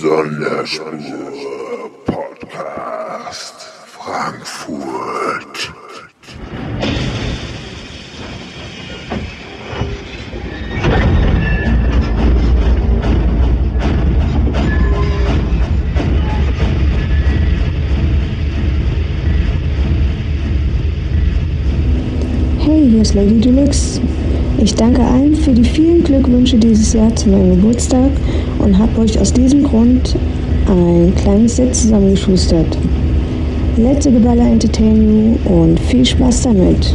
Sonderspur Podcast Frankfurt. Hey, hier ist Lady Deluxe. Ich danke allen für die vielen Glückwünsche dieses Jahr zu meinem Geburtstag und habe euch aus diesem Grund ein kleines Set zusammengeschustert. Let's Geballer Entertain You und viel Spaß damit.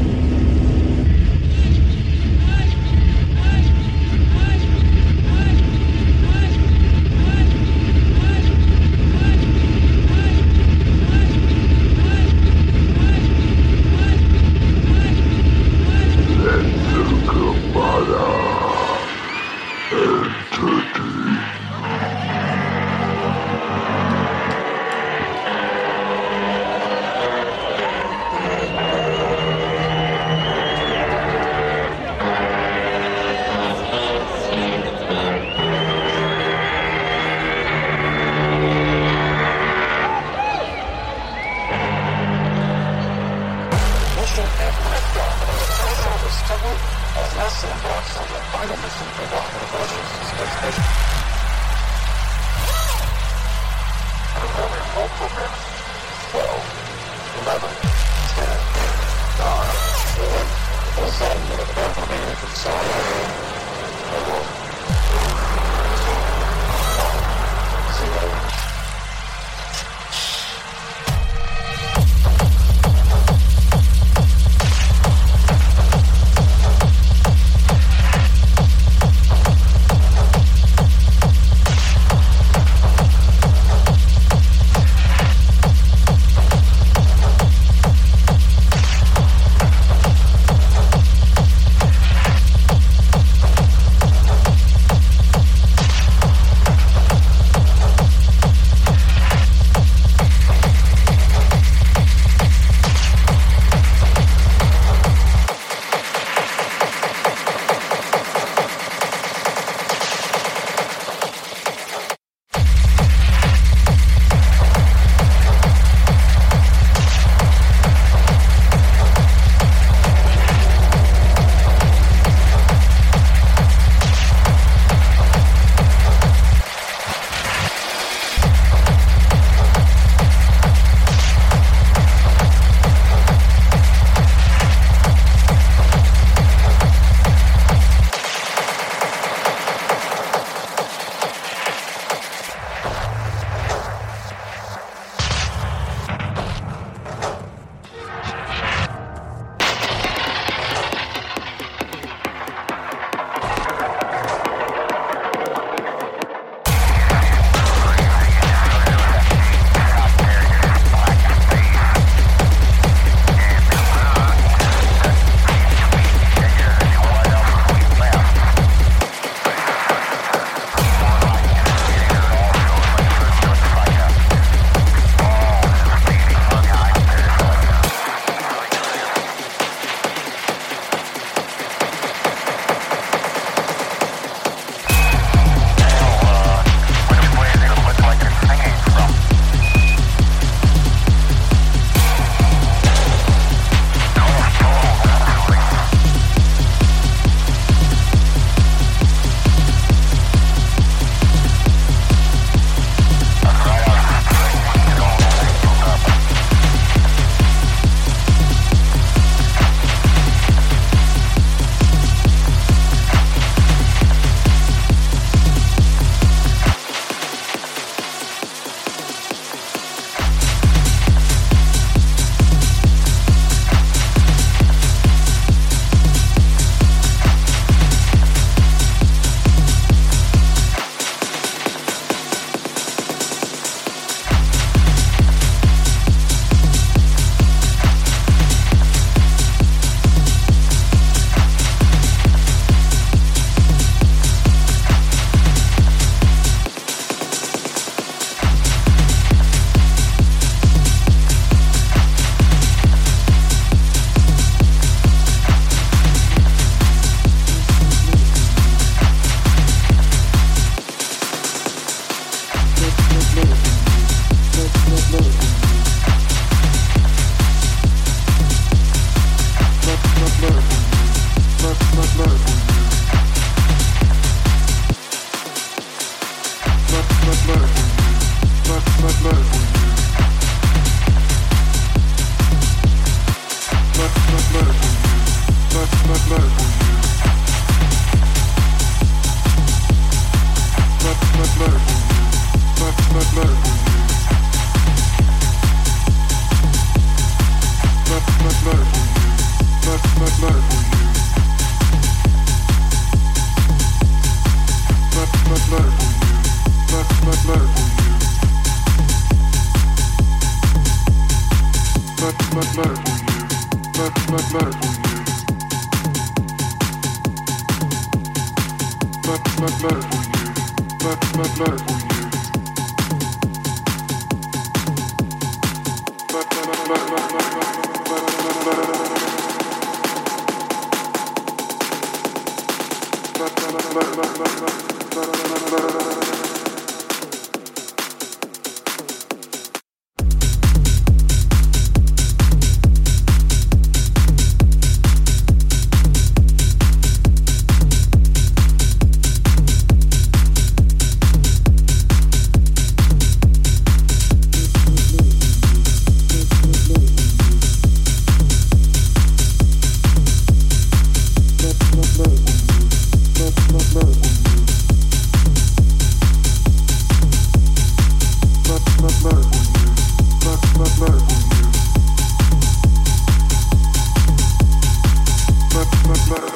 Matter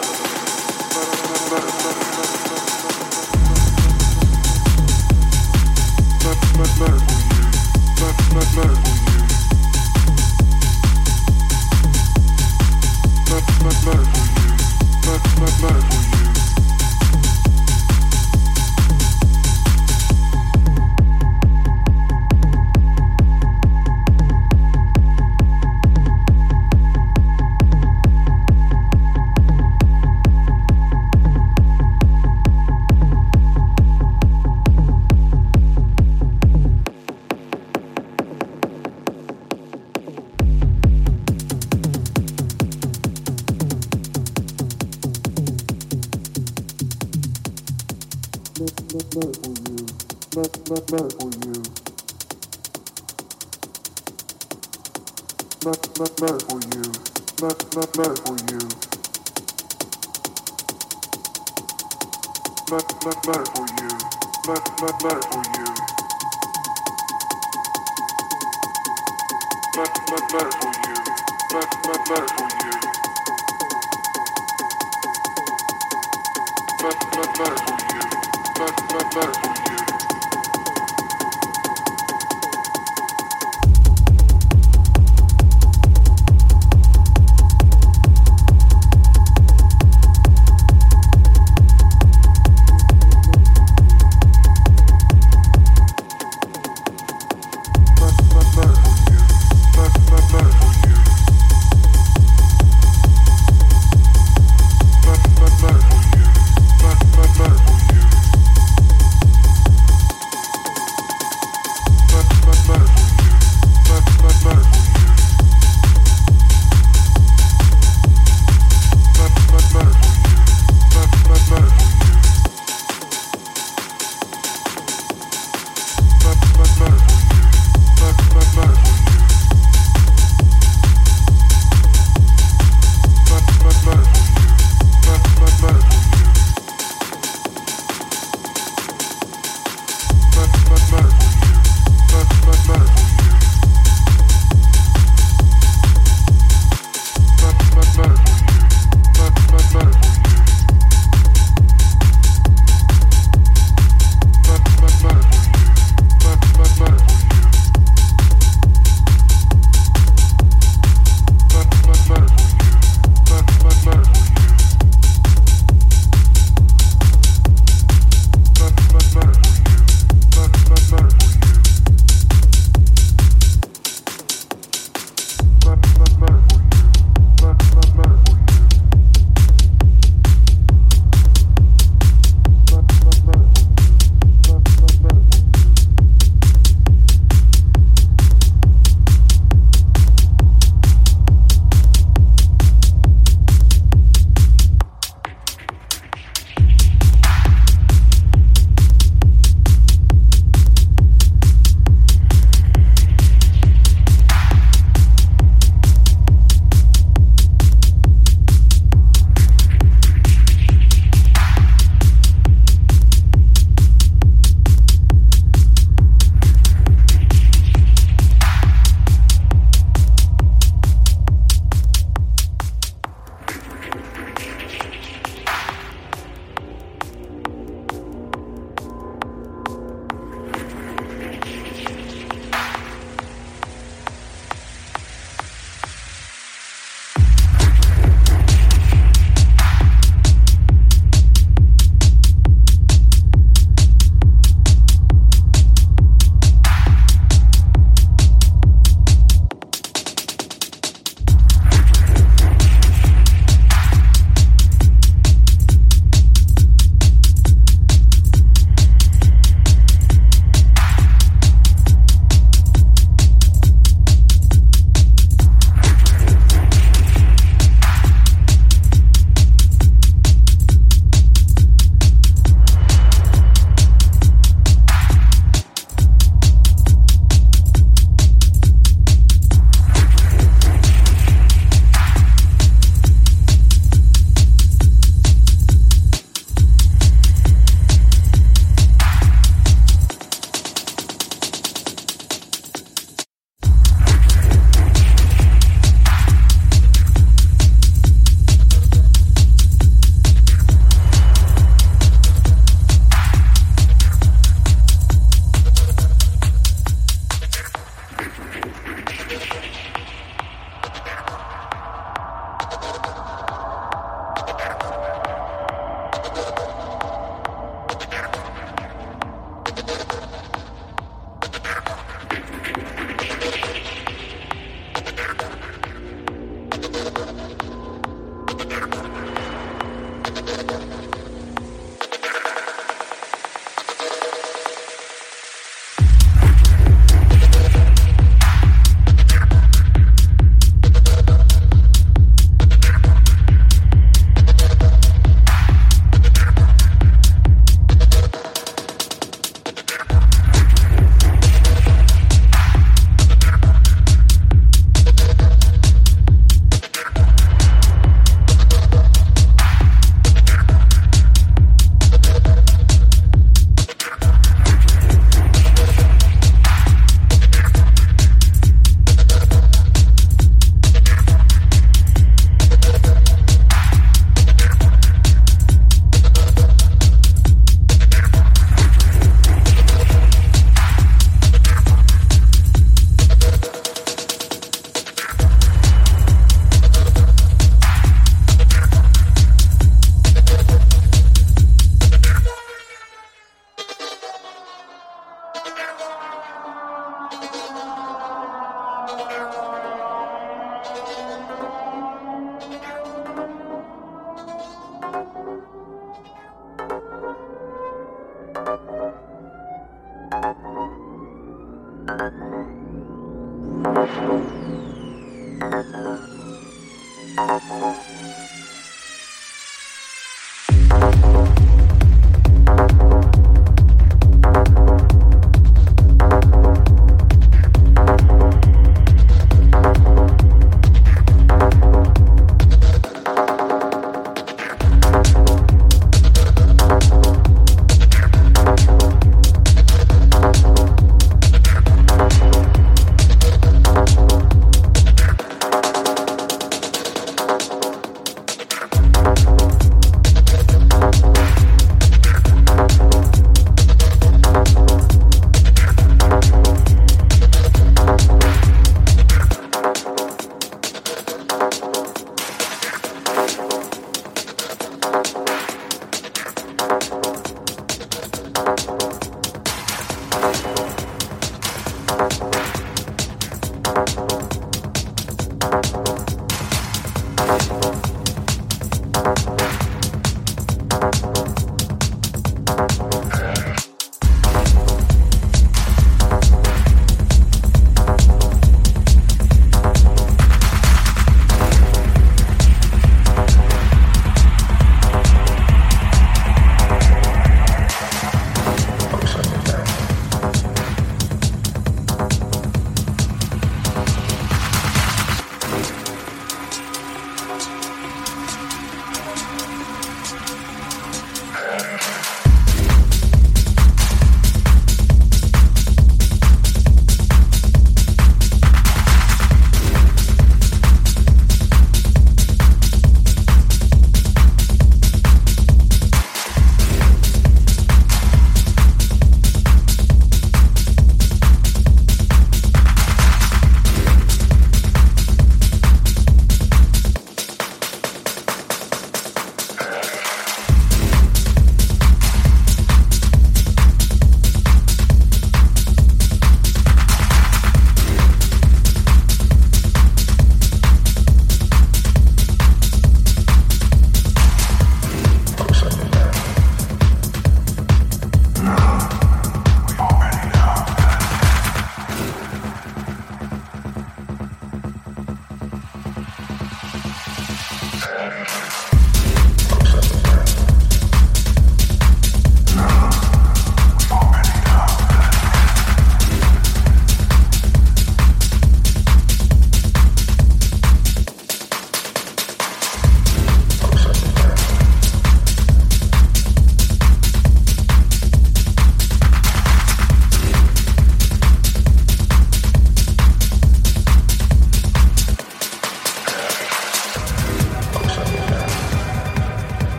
for you. Not bad for you. Not not bad for you. Not not bad for you. Not not bad for you. Not not bad for you. Not not bad for you. Not not bad for you. Not not bad for you. Not not bad for you.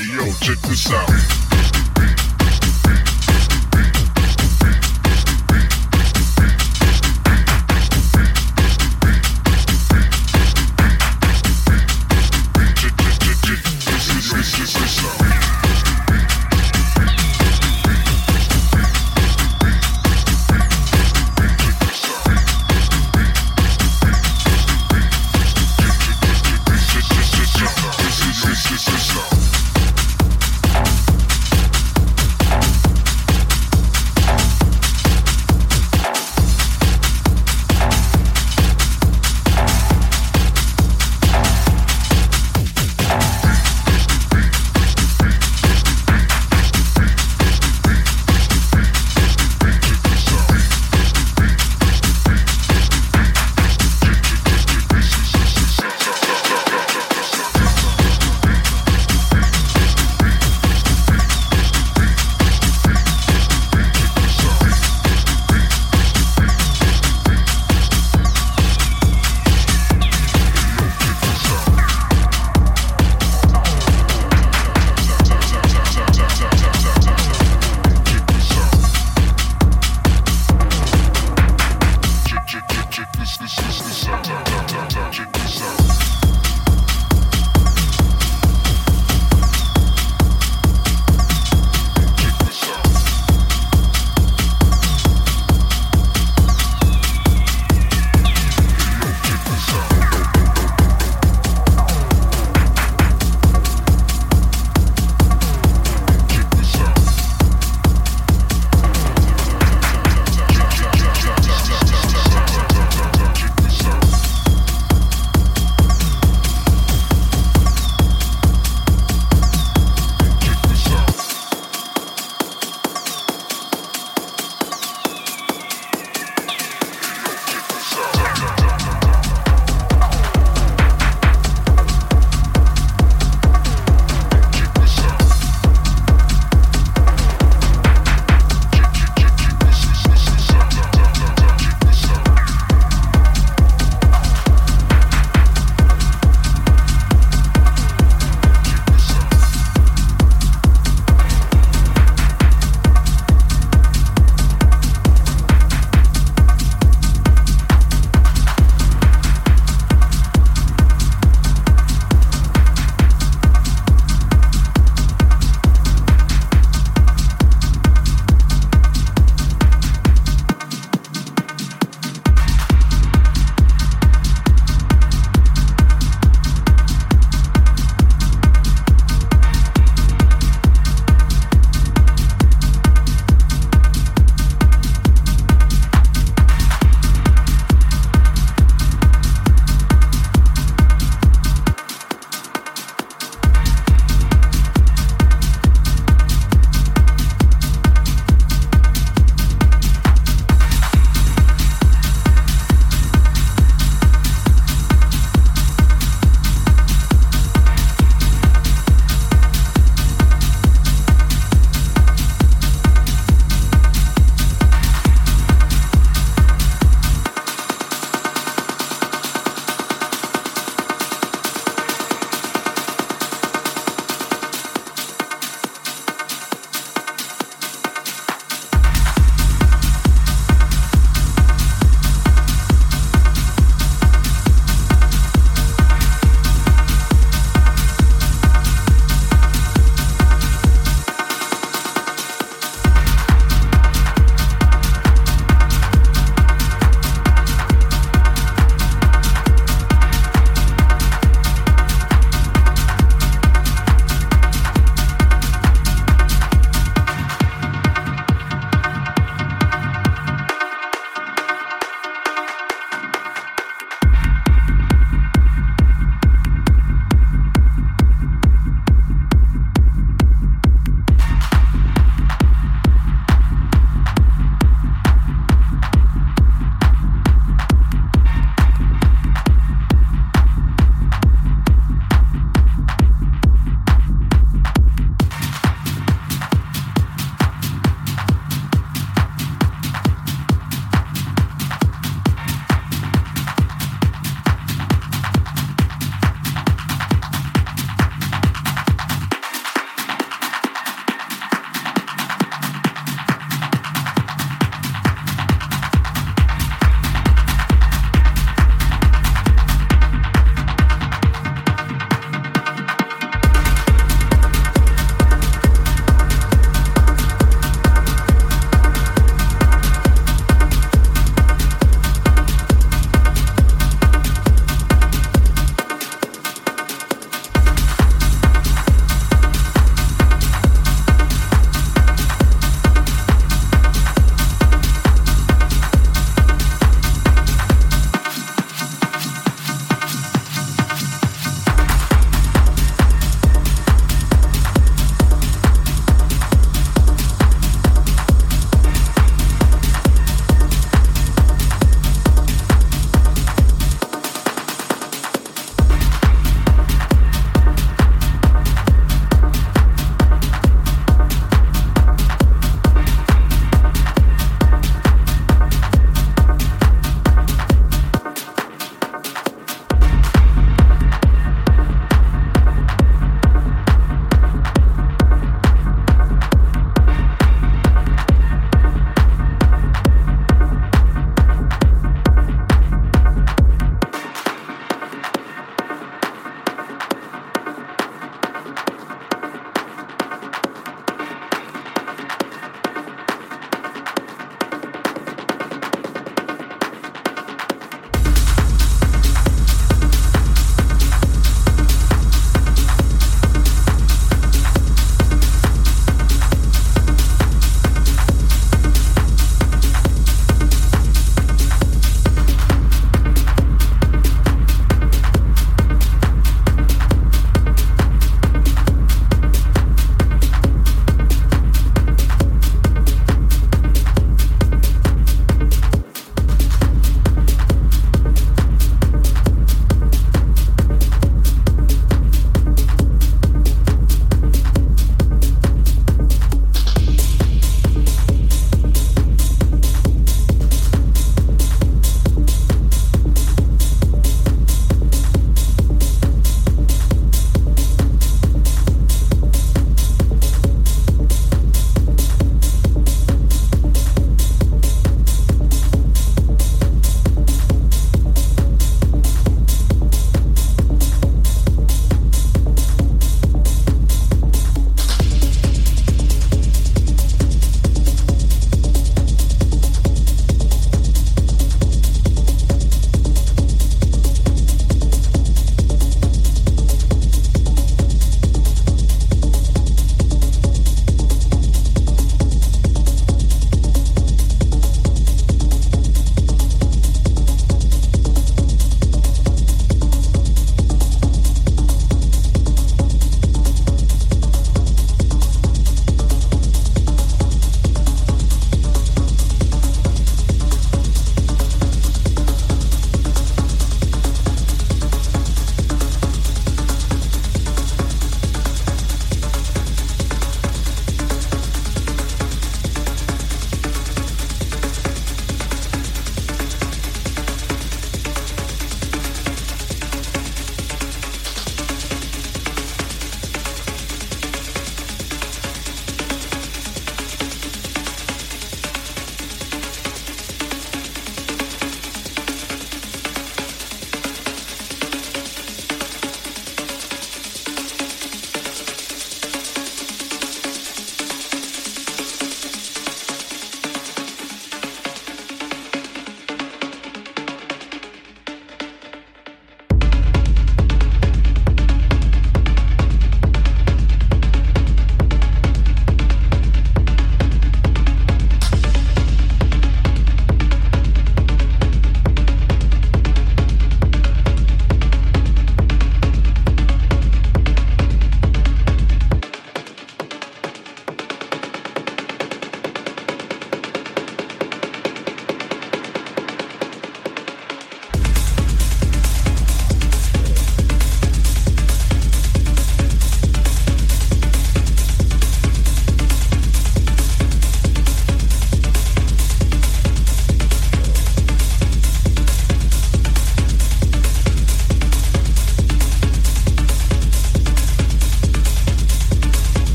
Hey yo, check this out.